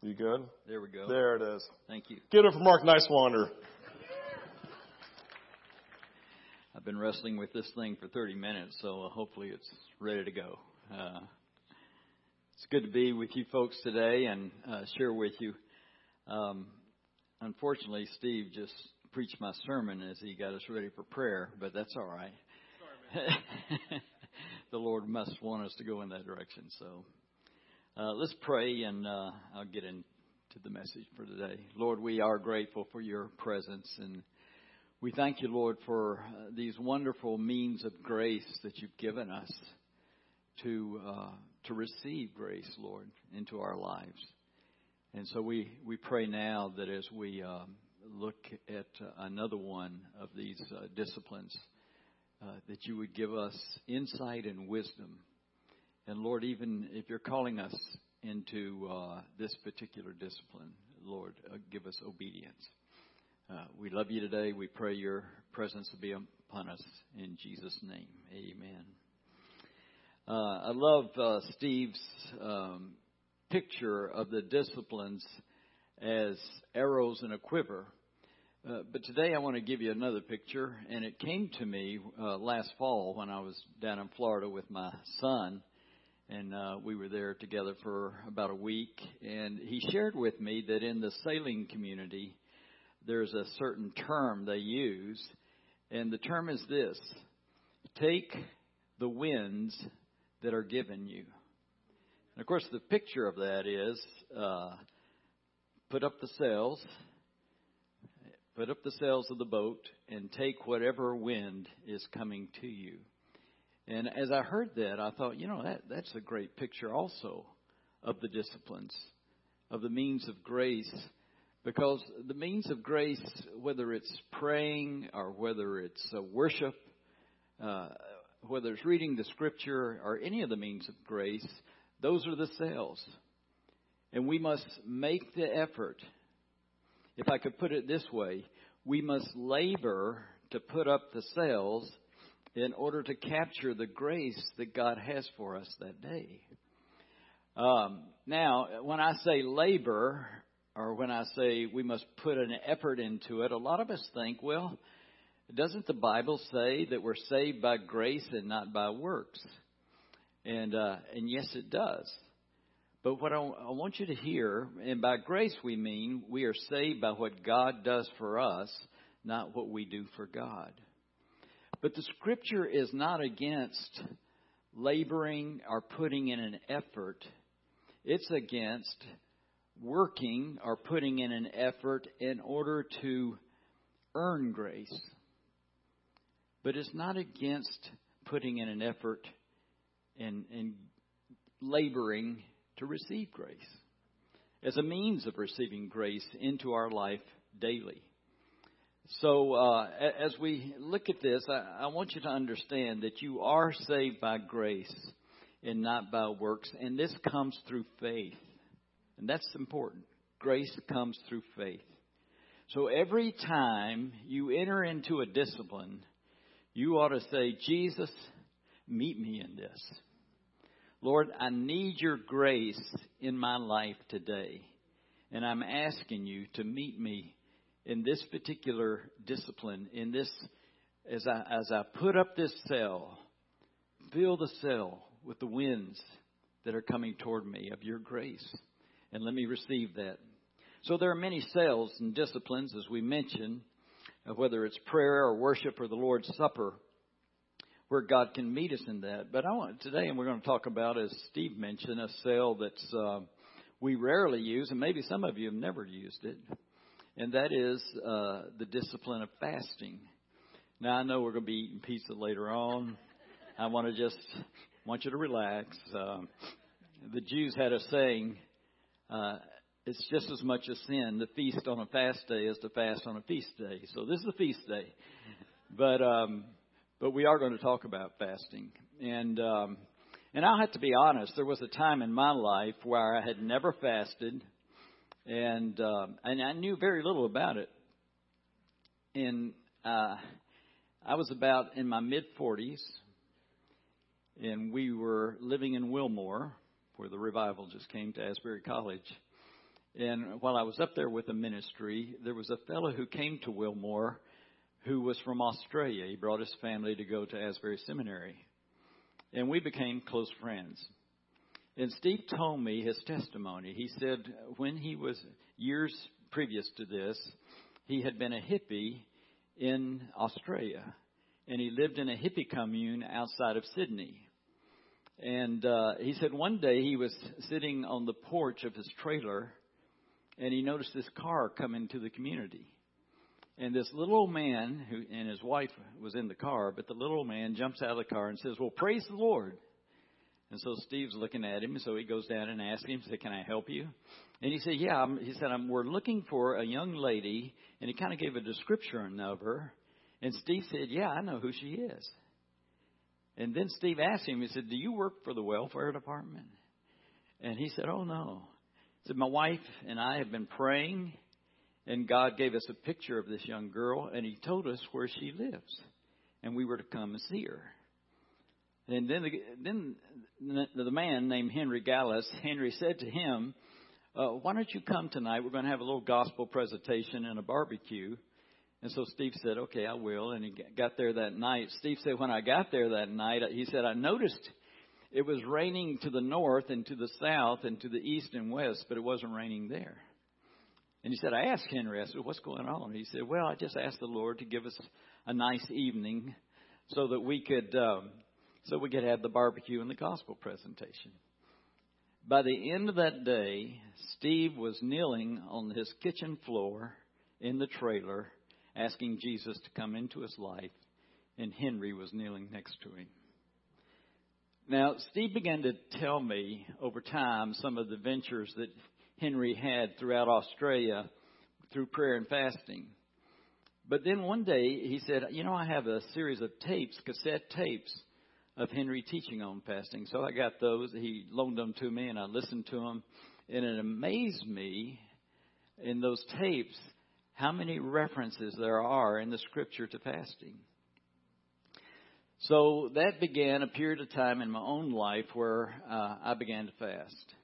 You good? There we go. There it is. Thank you. Get it for Mark Nysewander. I've been wrestling with this thing for 30 minutes, so uh, hopefully it's ready to go. Uh, it's good to be with you folks today and uh, share with you. Um, unfortunately, Steve just preached my sermon as he got us ready for prayer, but that's all right. Sorry, the Lord must want us to go in that direction, so uh, let's pray, and uh, I'll get into the message for today. Lord, we are grateful for your presence, and we thank you, Lord, for uh, these wonderful means of grace that you've given us to uh, to receive grace, Lord, into our lives. And so we we pray now that as we um, look at uh, another one of these uh, disciplines, that you would give us insight and wisdom and Lord, even if you're calling us into uh, this particular discipline, Lord, uh, give us obedience. Uh, we love you today. We pray your presence to be upon us in Jesus' name. Amen. Uh, I love uh, Steve's um, picture of the disciplines as arrows in a quiver. Uh, but today I want to give you another picture, and it came to me uh, last fall when I was down in Florida with my son and uh, we were there together for about a week. And he shared with me that in the sailing community, there's a certain term they use, and the term is this take the winds that are given you. And of course, the picture of that is uh, put up the sails, put up the sails of the boat, and take whatever wind is coming to you. And as I heard that, I thought, you know, that, that's a great picture also of the disciplines, of the means of grace. Because the means of grace, whether it's praying or whether it's uh, worship, uh, whether it's reading the scripture or any of the means of grace, those are the sails. And we must make the effort. If I could put it this way, we must labor to put up the sails in order to capture the grace that God has for us that day. Um, now, when I say labor, or when I say we must put an effort into it, a lot of us think, well, doesn't the Bible say that we're saved by grace and not by works? And uh, and yes, it does. But what I, I want you to hear, and by grace we mean we are saved by what God does for us, not what we do for God. But the scripture is not against laboring or putting in an effort. It's against working or putting in an effort in order to earn grace. But it's not against putting in an effort and, and laboring to receive grace as a means of receiving grace into our life daily. So, uh, as we look at this, I, I, want you to understand that you are saved by grace and not by works, and this comes through faith. And that's important. Grace comes through faith. So, every time you enter into a discipline, you ought to say, Jesus, meet me in this. Lord, I need your grace in my life today. And I'm asking you to meet me in this particular discipline, in this, as I, as I put up this sail, fill the sail with the winds that are coming toward me of your grace. And let me receive that. So there are many sails and disciplines, as we mentioned, whether it's prayer or worship or the Lord's Supper, where God can meet us in that. But I want today, and we're going to talk about, as Steve mentioned, a sail that's uh, we rarely use, and maybe some of you have never used it and that is uh, the discipline of fasting. Now I know we're going to be eating pizza later on. I want to just want you to relax. Um, the Jews had a saying: uh, "It's just as much a sin to feast on a fast day as to fast on a feast day." So this is a feast day, but um, but we are going to talk about fasting, and um, and I'll have to be honest. There was a time in my life where I had never fasted and uh, and I knew very little about it. And uh, I was about in my mid 40s, and we were living in Wilmore, where the revival just came to Asbury College. And while I was up there with the ministry, there was a fellow who came to Wilmore who was from Australia. He brought his family to go to Asbury Seminary. And we became close friends. And Steve told me his testimony. He said when he was years previous to this, he had been a hippie in Australia. And he lived in a hippie commune outside of Sydney. And uh, he said one day he was sitting on the porch of his trailer and he noticed this car come into the community. And this little old man, who and his wife was in the car, but the little old man jumps out of the car and says, "Well, praise the Lord." And so Steve's looking at him, so he goes down and asks him, "Say, can I help you?" And he said, "Yeah." He said, I'm, "We're looking for a young lady," and he kind of gave a description of her. And Steve said, "Yeah, I know who she is." And then Steve asked him, he said, Do you work for the welfare department? And he said, Oh, no. He said, My wife and I have been praying, and God gave us a picture of this young girl, and He told us where she lives. And we were to come and see her. And then the, then the man named Henry Gallus, Henry said to him, uh, Why don't you come tonight? We're going to have a little gospel presentation and a barbecue. And so Steve said, okay, I will. And he got there that night. Steve said, when I got there that night, he said, I noticed it was raining to the north and to the south and to the east and west, but it wasn't raining there. And he said, I asked Henry, I said, what's going on? He said, well, I just asked the Lord to give us a nice evening so that we could, um, so we could have the barbecue and the gospel presentation. By the end of that day, Steve was kneeling on his kitchen floor in the trailer asking Jesus to come into his life, and Henry was kneeling next to him. Now, Steve began to tell me over time some of the ventures that Henry had throughout Australia through prayer and fasting. But then one day he said, You know, I have a series of tapes, cassette tapes of Henry teaching on fasting. So I got those. He loaned them to me and I listened to them. And it amazed me in those tapes how many references there are in the scripture to fasting. So that began a period of time in my own life where uh, I began to fast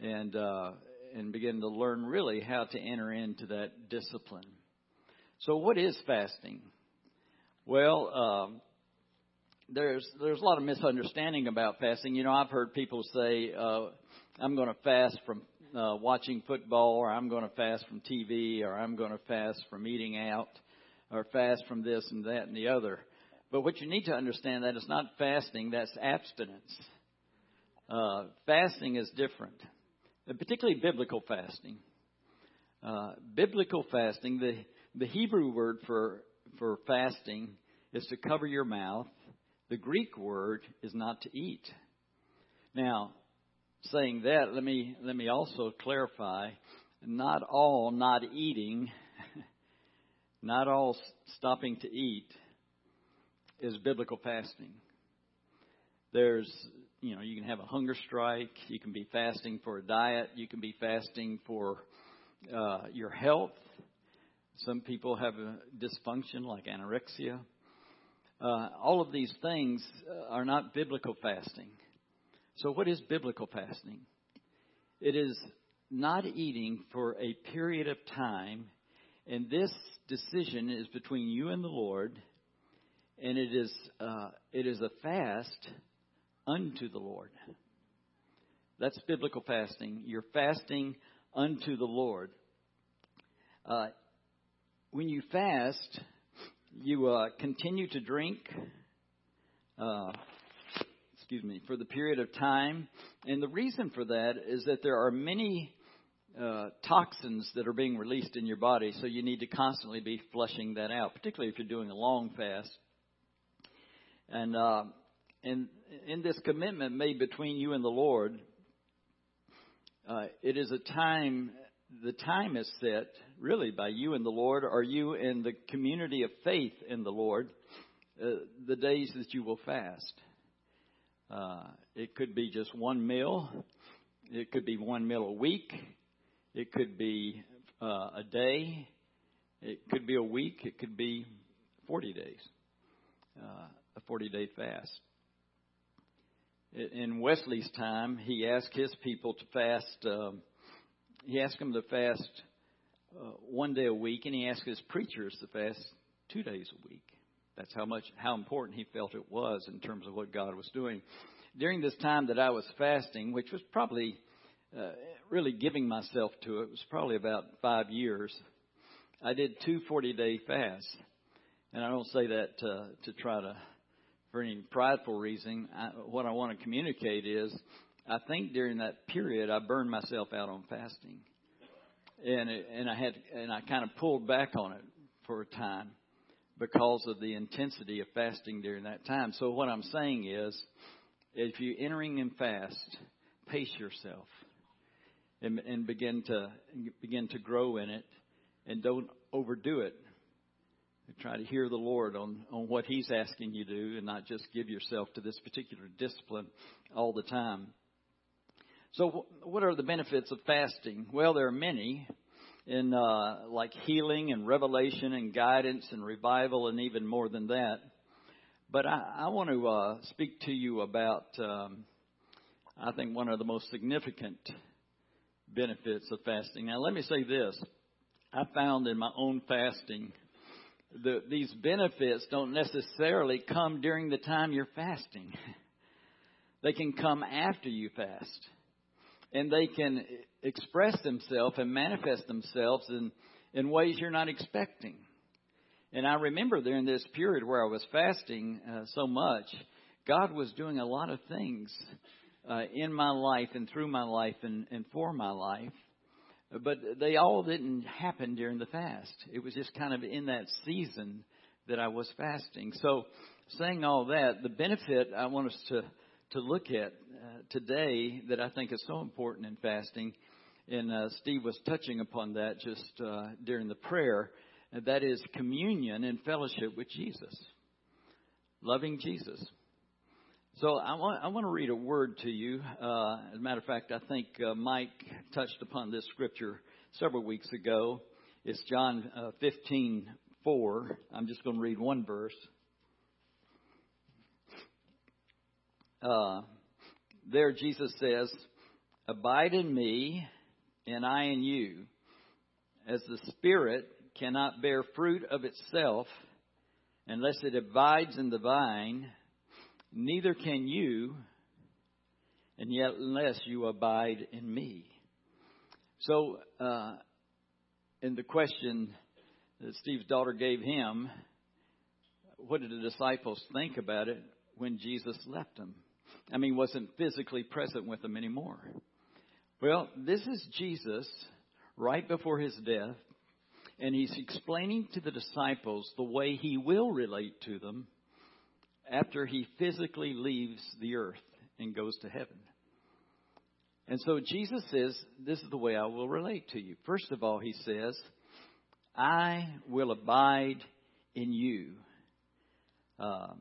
and uh, and began to learn really how to enter into that discipline. So what is fasting? Well, uh, there's there's a lot of misunderstanding about fasting. You know, I've heard people say, uh, "I'm going to fast from uh, watching football, or I'm going to fast from TV, or I'm going to fast from eating out, or fast from this and that and the other. But what you need to understand that it's not fasting; that's abstinence. Uh, fasting is different, and particularly biblical fasting. Uh, biblical fasting, the the Hebrew word for for fasting is to cover your mouth. The Greek word is not to eat. Now, saying that, let me let me also clarify: not all not eating, not all stopping to eat, is biblical fasting. There's you know you can have a hunger strike, you can be fasting for a diet, you can be fasting for uh, your health. Some people have a dysfunction like anorexia. Uh, all of these things uh, are not biblical fasting. So, what is biblical fasting? It is not eating for a period of time, and this decision is between you and the Lord, and it is uh, it is a fast unto the Lord. That's biblical fasting. You're fasting unto the Lord. Uh, when you fast, you uh, continue to drink. Uh, excuse me, for the period of time. And the reason for that is that there are many uh, toxins that are being released in your body, so you need to constantly be flushing that out, particularly if you're doing a long fast. And uh, and in this commitment made between you and the Lord, uh, it is a time. The time is set really by you and the Lord, or you and the community of faith in the Lord. Uh, the days that you will fast. Uh, it could be just one meal. It could be one meal a week. It could be uh, a day. It could be a week. It could be 40 days, uh, a 40 day fast. In Wesley's time, he asked his people to fast um, he asked them to fast uh, one day a week, and he asked his preachers to fast two days a week. That's how much how important he felt it was in terms of what God was doing. During this time that I was fasting, which was probably uh, really giving myself to it, was probably about five years. I did two 40 day fasts, and I don't say that uh, to try to for any prideful reason. I, what I want to communicate is, I think during that period I burned myself out on fasting, and and I had and I kind of pulled back on it for a time because of the intensity of fasting during that time. So what I'm saying is, if you're entering in fast, pace yourself and, and begin to begin to grow in it, and don't overdo it. Try to hear the Lord on, on what He's asking you to do and not just give yourself to this particular discipline all the time. So, what are the benefits of fasting? Well, there are many in uh, like healing and revelation and guidance and revival and even more than that. But I, I want to uh, speak to you about, um, I think, one of the most significant benefits of fasting. Now, let me say this. I found in my own fasting that these benefits don't necessarily come during the time you're fasting. They can come after you fast. And they can express themselves and manifest themselves in, in ways you're not expecting. And I remember during this period where I was fasting uh, so much, God was doing a lot of things uh, in my life and through my life and, and for my life. But they all didn't happen during the fast. It was just kind of in that season that I was fasting. So, saying all that, the benefit I want us to, to look at uh, today that I think is so important in fasting, and uh, Steve was touching upon that just uh, during the prayer, and that is communion and fellowship with Jesus. Loving Jesus. So I want, I want to read a word to you. Uh, as a matter of fact, I think uh, Mike touched upon this scripture several weeks ago. It's John uh, 15, 4. I'm just going to read one verse. Uh, there Jesus says, Abide in me, and I in you. As the Spirit cannot bear fruit of itself unless it abides in the vine, Neither can you, and yet unless you abide in me. So, uh, in the question that Steve's daughter gave him, what did the disciples think about it when Jesus left them? I mean, wasn't physically present with them anymore. Well, this is Jesus right before his death, and he's explaining to the disciples the way he will relate to them after he physically leaves the earth and goes to heaven. And so Jesus says, This is the way I will relate to you. First of all, he says, I will abide in you. Uh,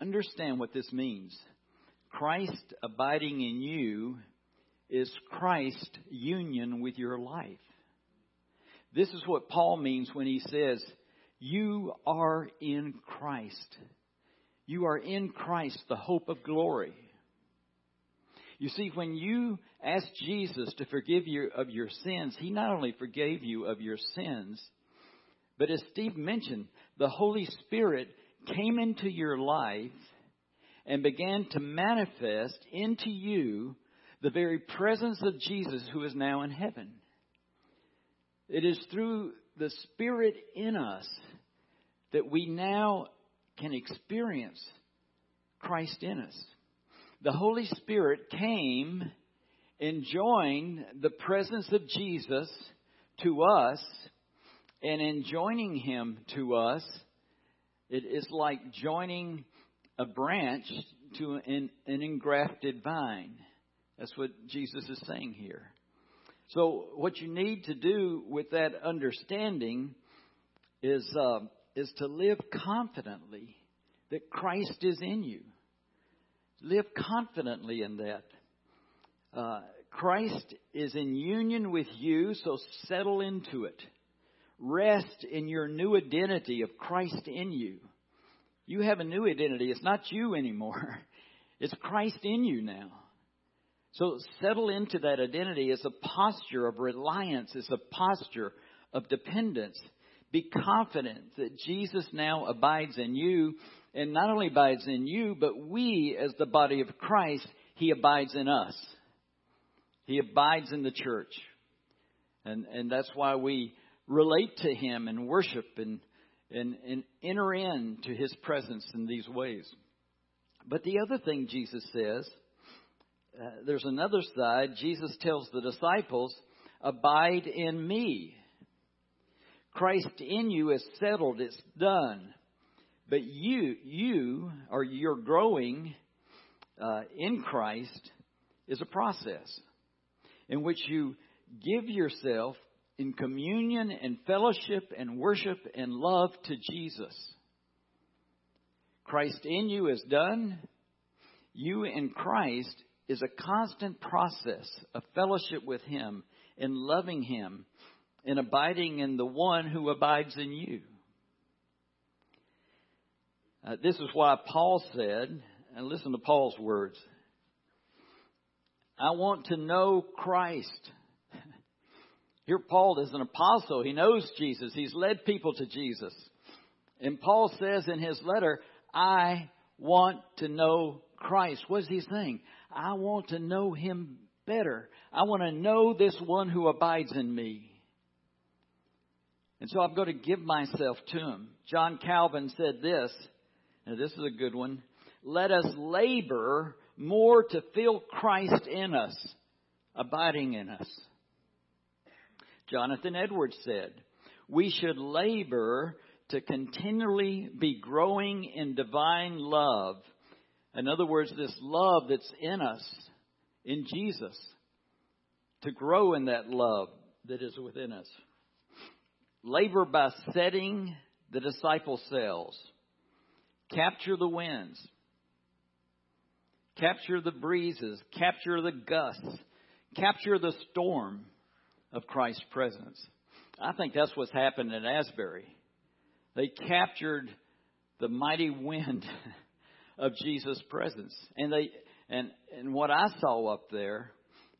understand what this means. Christ abiding in you is Christ union with your life. This is what Paul means when he says, you are in Christ. You are in Christ, the hope of glory. You see, when you ask Jesus to forgive you of your sins, He not only forgave you of your sins, but as Steve mentioned, the Holy Spirit came into your life and began to manifest into you the very presence of Jesus who is now in heaven. It is through the Spirit in us that we now can experience Christ in us. The Holy Spirit came and joined the presence of Jesus to us, and in joining him to us, it is like joining a branch to an, an engrafted vine. That's what Jesus is saying here. So, what you need to do with that understanding is uh, is to live confidently that Christ is in you. Live confidently in that. Uh, Christ is in union with you, so settle into it. Rest in your new identity of Christ in you. You have a new identity. It's not you anymore. It's Christ in you now. So settle into that identity as a posture of reliance, as a posture of dependence. Be confident that Jesus now abides in you, and not only abides in you, but we, as the body of Christ, He abides in us. He abides in the church. And, and that's why we relate to Him and worship and, and, and enter into His presence in these ways. But the other thing Jesus says, uh, there's another side. Jesus tells the disciples, Abide in me. Christ in you is settled, it's done. But you, you, or you're growing uh, in Christ is a process in which you give yourself in communion and fellowship and worship and love to Jesus. Christ in you is done. You in Christ is a constant process of fellowship with Him and loving Him and abiding in the one who abides in you. Uh, this is why Paul said, and listen to Paul's words I want to know Christ. Here, Paul is an apostle. He knows Jesus. He's led people to Jesus. And Paul says in his letter, I want to know Christ. What is he saying? I want to know him better. I want to know this one who abides in me. And so I'm going to give myself to him. John Calvin said this, and this is a good one. Let us labor more to feel Christ in us, abiding in us. Jonathan Edwards said, We should labor to continually be growing in divine love. In other words, this love that's in us, in Jesus, to grow in that love that is within us. Labor by setting the disciple cells. Capture the winds. Capture the breezes. Capture the gusts. Capture the storm of Christ's presence. I think that's what's happened at Asbury. They captured the mighty wind of Jesus' presence. And they and and what I saw up there,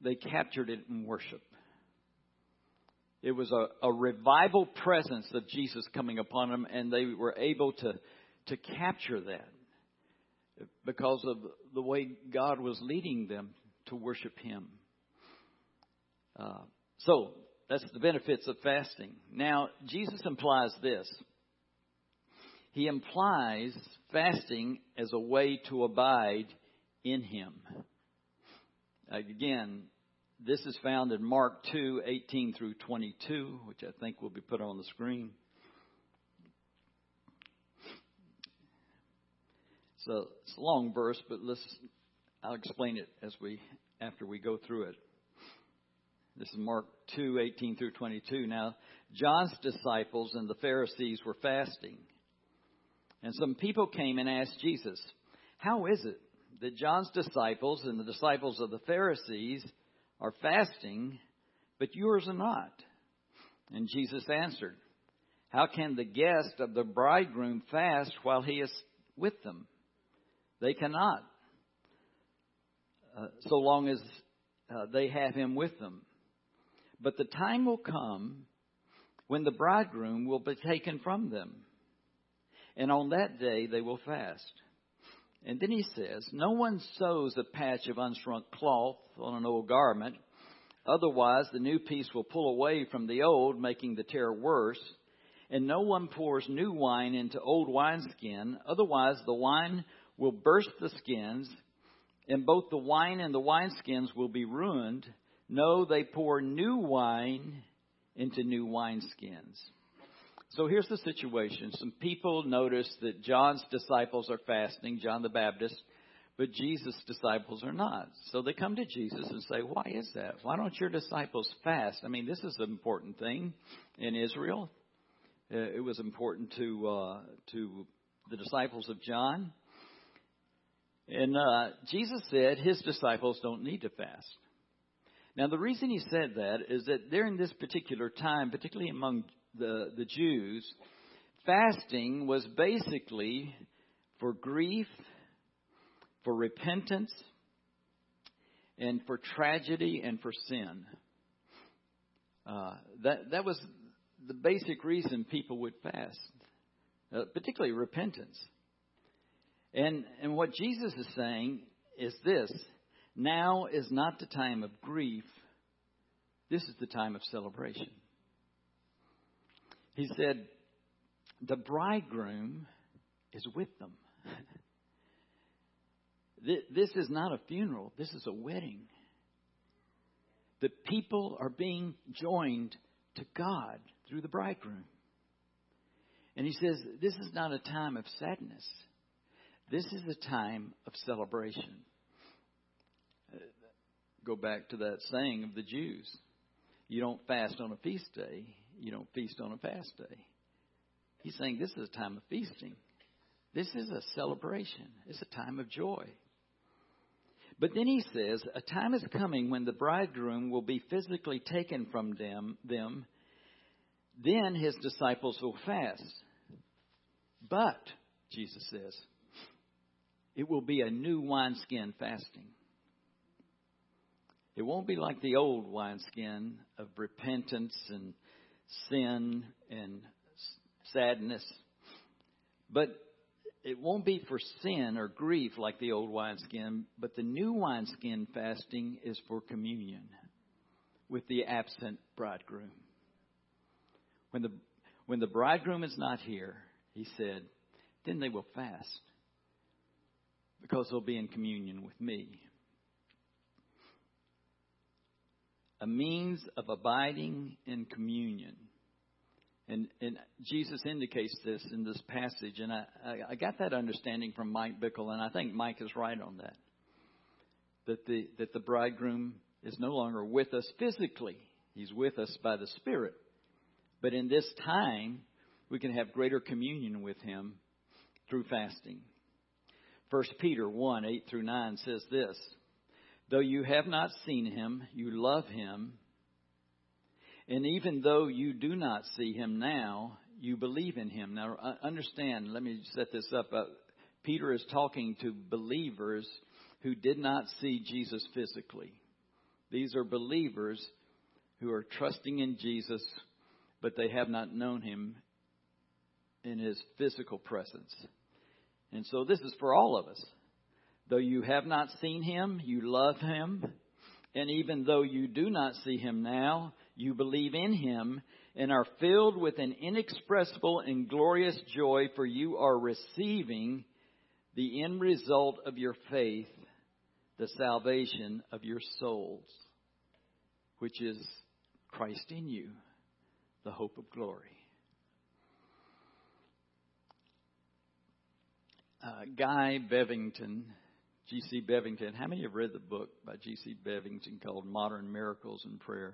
they captured it in worship. It was a, a revival presence of Jesus coming upon them, and they were able to to capture that because of the way God was leading them to worship Him. Uh, so that's the benefits of fasting. Now Jesus implies this he implies fasting as a way to abide in him. Again, this is found in Mark 2 18 through 22, which I think will be put on the screen. So it's a long verse, but let's I'll explain it as we after we go through it. This is Mark 2 18 through 22. Now, John's disciples and the Pharisees were fasting. And some people came and asked Jesus, How is it that John's disciples and the disciples of the Pharisees are fasting, but yours are not? And Jesus answered, How can the guest of the bridegroom fast while he is with them? They cannot, uh, so long as uh, they have him with them. But the time will come when the bridegroom will be taken from them and on that day they will fast. And then he says, No one sews a patch of unshrunk cloth on an old garment. Otherwise, the new piece will pull away from the old, making the tear worse. And no one pours new wine into old wineskin. Otherwise, the wine will burst the skins, and both the wine and the wineskins will be ruined. No, they pour new wine into new wineskins. So here's the situation. Some people notice that John's disciples are fasting, John the Baptist, but Jesus' disciples are not. So they come to Jesus and say, Why is that? Why don't your disciples fast? I mean, this is an important thing in Israel. Uh, it was important to uh, to the disciples of John. And uh, Jesus said his disciples don't need to fast. Now, the reason he said that is that during this particular time, particularly among the, the Jews, fasting was basically for grief, for repentance, and for tragedy and for sin. Uh, that that was the basic reason people would fast, uh, particularly repentance. And and what Jesus is saying is this: now is not the time of grief. This is the time of celebration. He said, the bridegroom is with them. This is not a funeral, this is a wedding. The people are being joined to God through the bridegroom. And he says, This is not a time of sadness, this is a time of celebration. Go back to that saying of the Jews you don't fast on a feast day, you don't feast on a fast day. He's saying this is a time of feasting. This is a celebration. It's a time of joy. But then he says, a time is coming when the bridegroom will be physically taken from them, them. Then his disciples will fast. But, Jesus says, it will be a new wineskin fasting. It won't be like the old wineskin of repentance and sin and sadness. But it won't be for sin or grief like the old wineskin, but the new wineskin fasting is for communion with the absent bridegroom. When the, when the bridegroom is not here, he said, then they will fast because they'll be in communion with me. A means of abiding in communion and, and Jesus indicates this in this passage, and I, I got that understanding from Mike Bickle, and I think Mike is right on that. That the that the bridegroom is no longer with us physically; he's with us by the Spirit. But in this time, we can have greater communion with him through fasting. First Peter one eight through nine says this: Though you have not seen him, you love him and even though you do not see him now, you believe in him. Now, understand, let me set this up. Uh, Peter is talking to believers who did not see Jesus physically. These are believers who are trusting in Jesus, but they have not known him in his physical presence. And so this is for all of us. Though you have not seen him, you love him. And even though you do not see him now, you believe in him and are filled with an inexpressible and glorious joy, for you are receiving the end result of your faith, the salvation of your souls, which is Christ in you, the hope of glory. Uh, Guy Bevington G.C. Bevington. How many have read the book by G.C. Bevington called Modern Miracles and Prayer?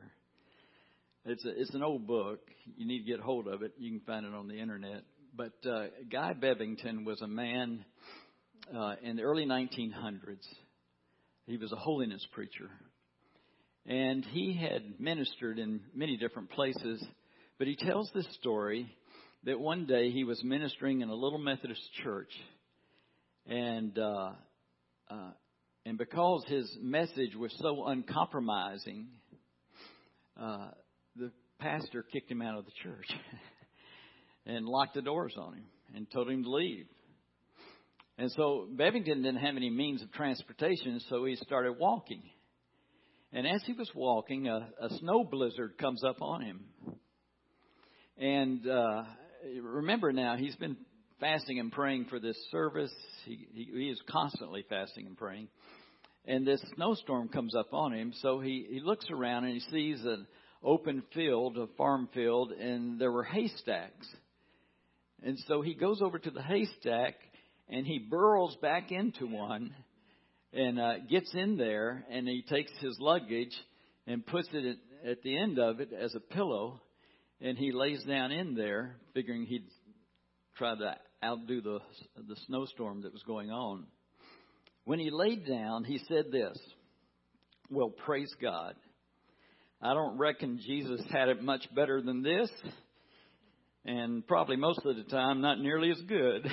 It's a, it's an old book. You need to get hold of it. You can find it on the internet. But uh, Guy Bevington was a man uh, in the early 1900s. He was a holiness preacher, and he had ministered in many different places. But he tells this story that one day he was ministering in a little Methodist church, and uh, uh, and because his message was so uncompromising, uh, the pastor kicked him out of the church and locked the doors on him and told him to leave. And so Bevington didn't have any means of transportation, so he started walking. And as he was walking, a, a snow blizzard comes up on him. And uh, remember now, he's been fasting and praying for this service. He, he, he is constantly fasting and praying. And this snowstorm comes up on him, so he, he looks around and he sees an open field, a farm field, and there were haystacks. And so he goes over to the haystack and he burrows back into one and uh, gets in there and he takes his luggage and puts it at, at the end of it as a pillow and he lays down in there figuring he'd try to outdo the, the snowstorm that was going on. When he laid down, he said this Well, praise God. I don't reckon Jesus had it much better than this, and probably most of the time not nearly as good.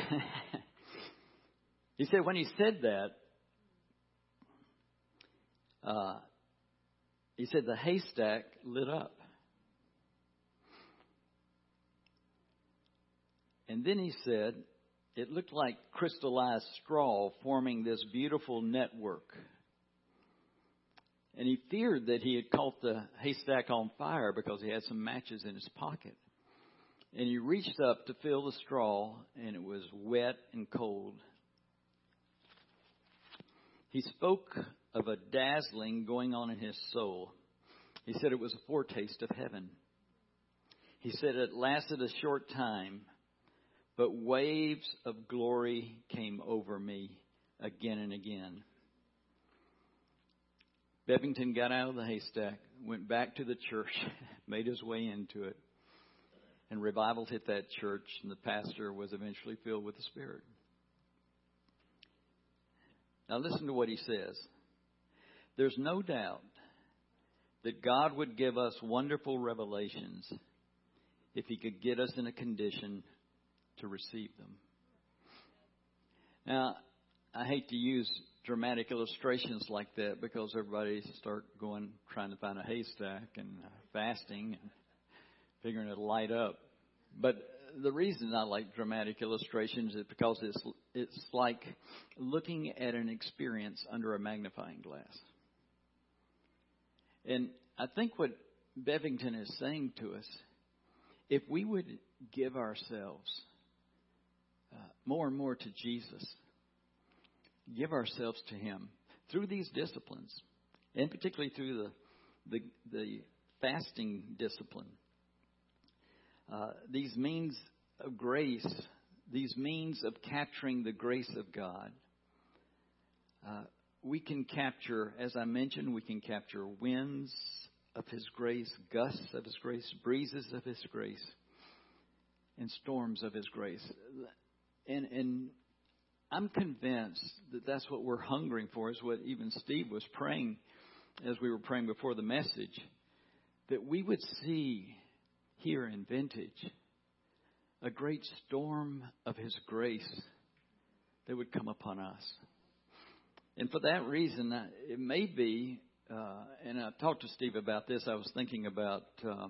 he said, when he said that, uh, he said the haystack lit up. And then he said it looked like crystallized straw forming this beautiful network. And he feared that he had caught the haystack on fire because he had some matches in his pocket. And he reached up to fill the straw, and it was wet and cold. He spoke of a dazzling going on in his soul. He said it was a foretaste of heaven. He said it lasted a short time, but waves of glory came over me again and again. Bevington got out of the haystack, went back to the church, made his way into it, and revival hit that church, and the pastor was eventually filled with the Spirit. Now, listen to what he says. There's no doubt that God would give us wonderful revelations if he could get us in a condition to receive them. Now, I hate to use dramatic illustrations like that because everybody start going trying to find a haystack and fasting and figuring it'll light up. But the reason I like dramatic illustrations is because it's it's like looking at an experience under a magnifying glass. And I think what Bevington is saying to us, if we would give ourselves more and more to Jesus, give ourselves to Him through these disciplines, and particularly through the the, the fasting discipline. Uh, these means of grace, these means of capturing the grace of God. Uh, we can capture, as I mentioned, we can capture winds of His grace, gusts of His grace, breezes of His grace, and storms of His grace. And, and I'm convinced that that's what we're hungering for, is what even Steve was praying as we were praying before the message, that we would see here in Vintage a great storm of His grace that would come upon us. And for that reason, it may be, uh, and I talked to Steve about this, I was thinking about uh,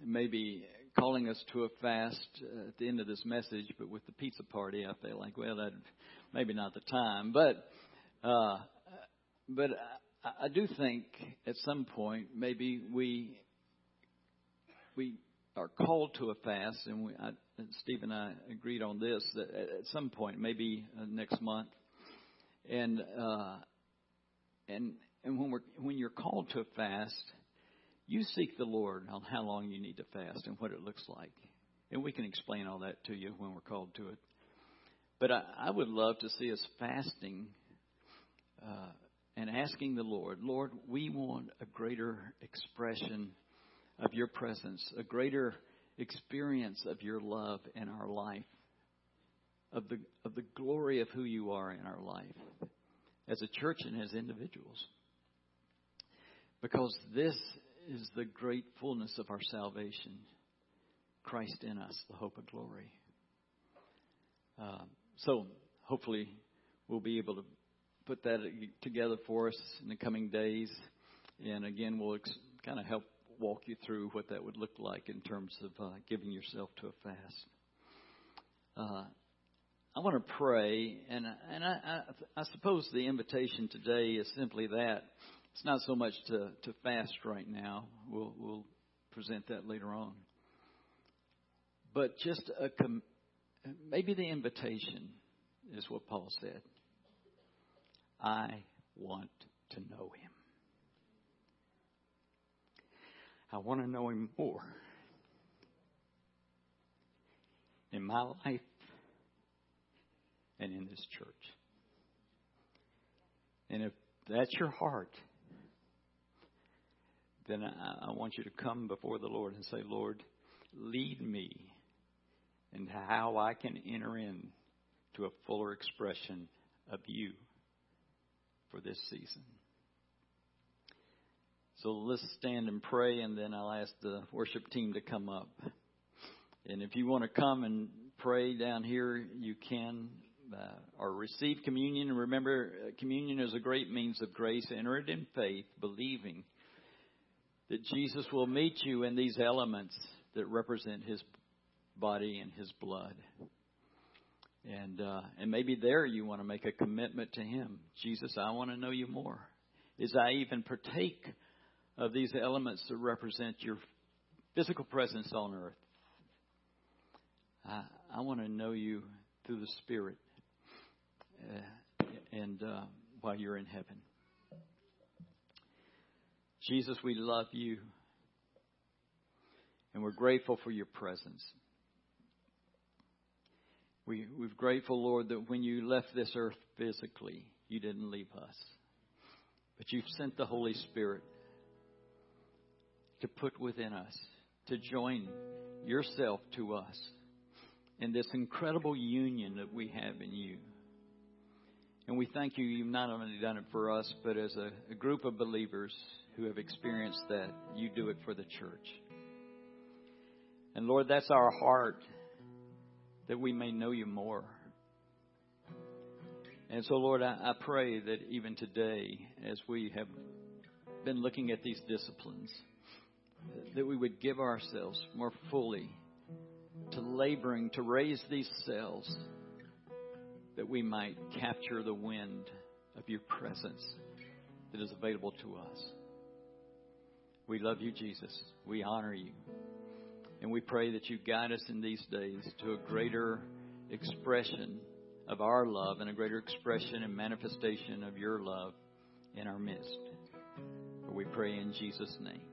maybe calling us to a fast uh, at the end of this message, but with the pizza party, I feel like, well, that maybe not the time. But, uh, but I, I do think at some point maybe we, we are called to a fast, and we, I, Steve and I agreed on this that at some point, maybe uh, next month, and uh, and and when we're when you're called to a fast, you seek the Lord on how long you need to fast and what it looks like, and we can explain all that to you when we're called to it. But I, I would love to see us fasting uh, and asking the Lord, Lord, we want a greater expression of your presence, a greater experience of your love in our life, of the, of the glory of who you are in our life as a church and as individuals. Because this is the great fullness of our salvation Christ in us, the hope of glory. Uh, so, hopefully, we'll be able to put that together for us in the coming days. And again, we'll ex- kind of help walk you through what that would look like in terms of uh, giving yourself to a fast. Uh, I want to pray, and and I, I, I suppose the invitation today is simply that. It's not so much to, to fast right now. We'll we'll present that later on. But just a com- maybe the invitation is what Paul said. I want to know him. I want to know Him more. In my life and in this church. And if that's your heart, then I, I want you to come before the Lord and say, Lord, lead me into how I can enter in to a fuller expression of you for this season. So let's stand and pray, and then I'll ask the worship team to come up. And if you want to come and pray down here, you can. uh, or receive communion. Remember, uh, communion is a great means of grace. Enter it in faith, believing that Jesus will meet you in these elements that represent His body and His blood. And uh, and maybe there you want to make a commitment to Him. Jesus, I want to know You more. As I even partake of these elements that represent Your physical presence on earth, I, I want to know You through the Spirit, uh, and uh, while you're in heaven. Jesus, we love you. And we're grateful for your presence. We, we're grateful, Lord, that when you left this earth physically, you didn't leave us. But you've sent the Holy Spirit to put within us, to join yourself to us in this incredible union that we have in you. And we thank you, you've not only done it for us, but as a, a group of believers who have experienced that, you do it for the church. And Lord, that's our heart that we may know you more. And so, Lord, I, I pray that even today, as we have been looking at these disciplines, that we would give ourselves more fully to laboring to raise these cells that we might capture the wind of your presence that is available to us. We love you, Jesus. We honor you. And we pray that you guide us in these days to a greater expression of our love and a greater expression and manifestation of your love in our midst. We pray in Jesus' name.